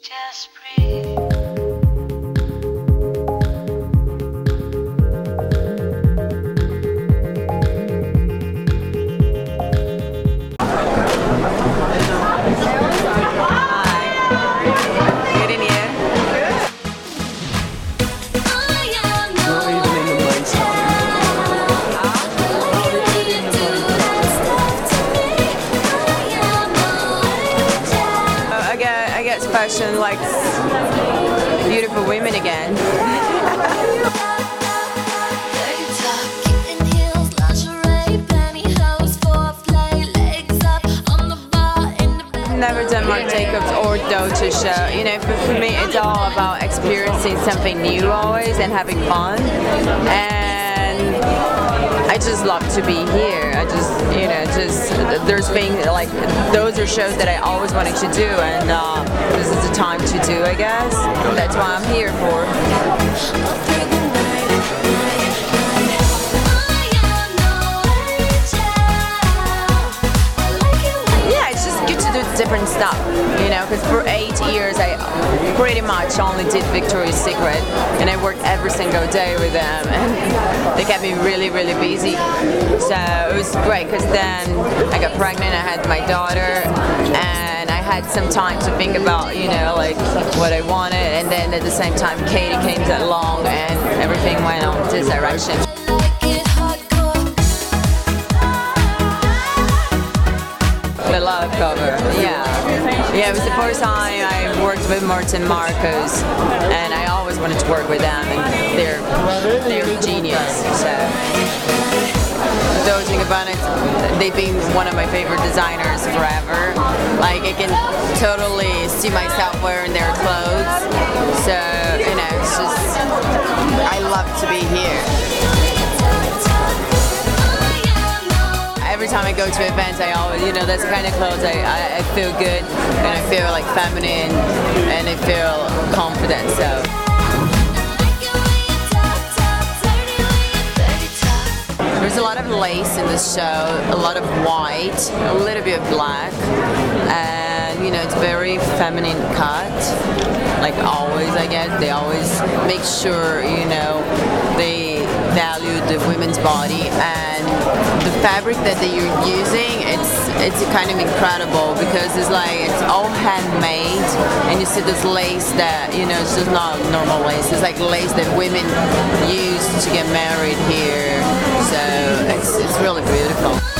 Just breathe. Like beautiful women again. Never done Marc Jacobs or Dolce show. You know, for, for me, it's all about experiencing something new always and having fun. Love to be here. I just, you know, just there's been like those are shows that I always wanted to do, and uh, this is the time to do. I guess that's why I'm here for. Yeah, it's just good to do different stuff, you know, because for eight years I pretty much only did Victoria's Secret and I worked every single day with them and they kept me really, really busy. So it was great because then I got pregnant, I had my daughter, and I had some time to think about, you know, like what I wanted, and then at the same time Katie came along and everything went on this direction. The love cover, yeah. Yeah, it was the first time I worked with Mert and Marcus, and I always wanted to work with them, and they're they're genius. So, and Gabbana, they've been one of my favorite designers forever. Like I can totally see myself wearing their clothes. So you know, it's just I love to be here. Go to events, I always, you know, that's the kind of clothes I, I, I feel good and I feel like feminine and I feel confident. So there's a lot of lace in this show, a lot of white, a little bit of black, and you know, it's very feminine cut. Like always, I guess they always make sure you know they value the women's body and the fabric that they're using it's it's kind of incredible because it's like it's all handmade and you see this lace that you know it's just not normal lace. It's like lace that women use to get married here. So it's, it's really beautiful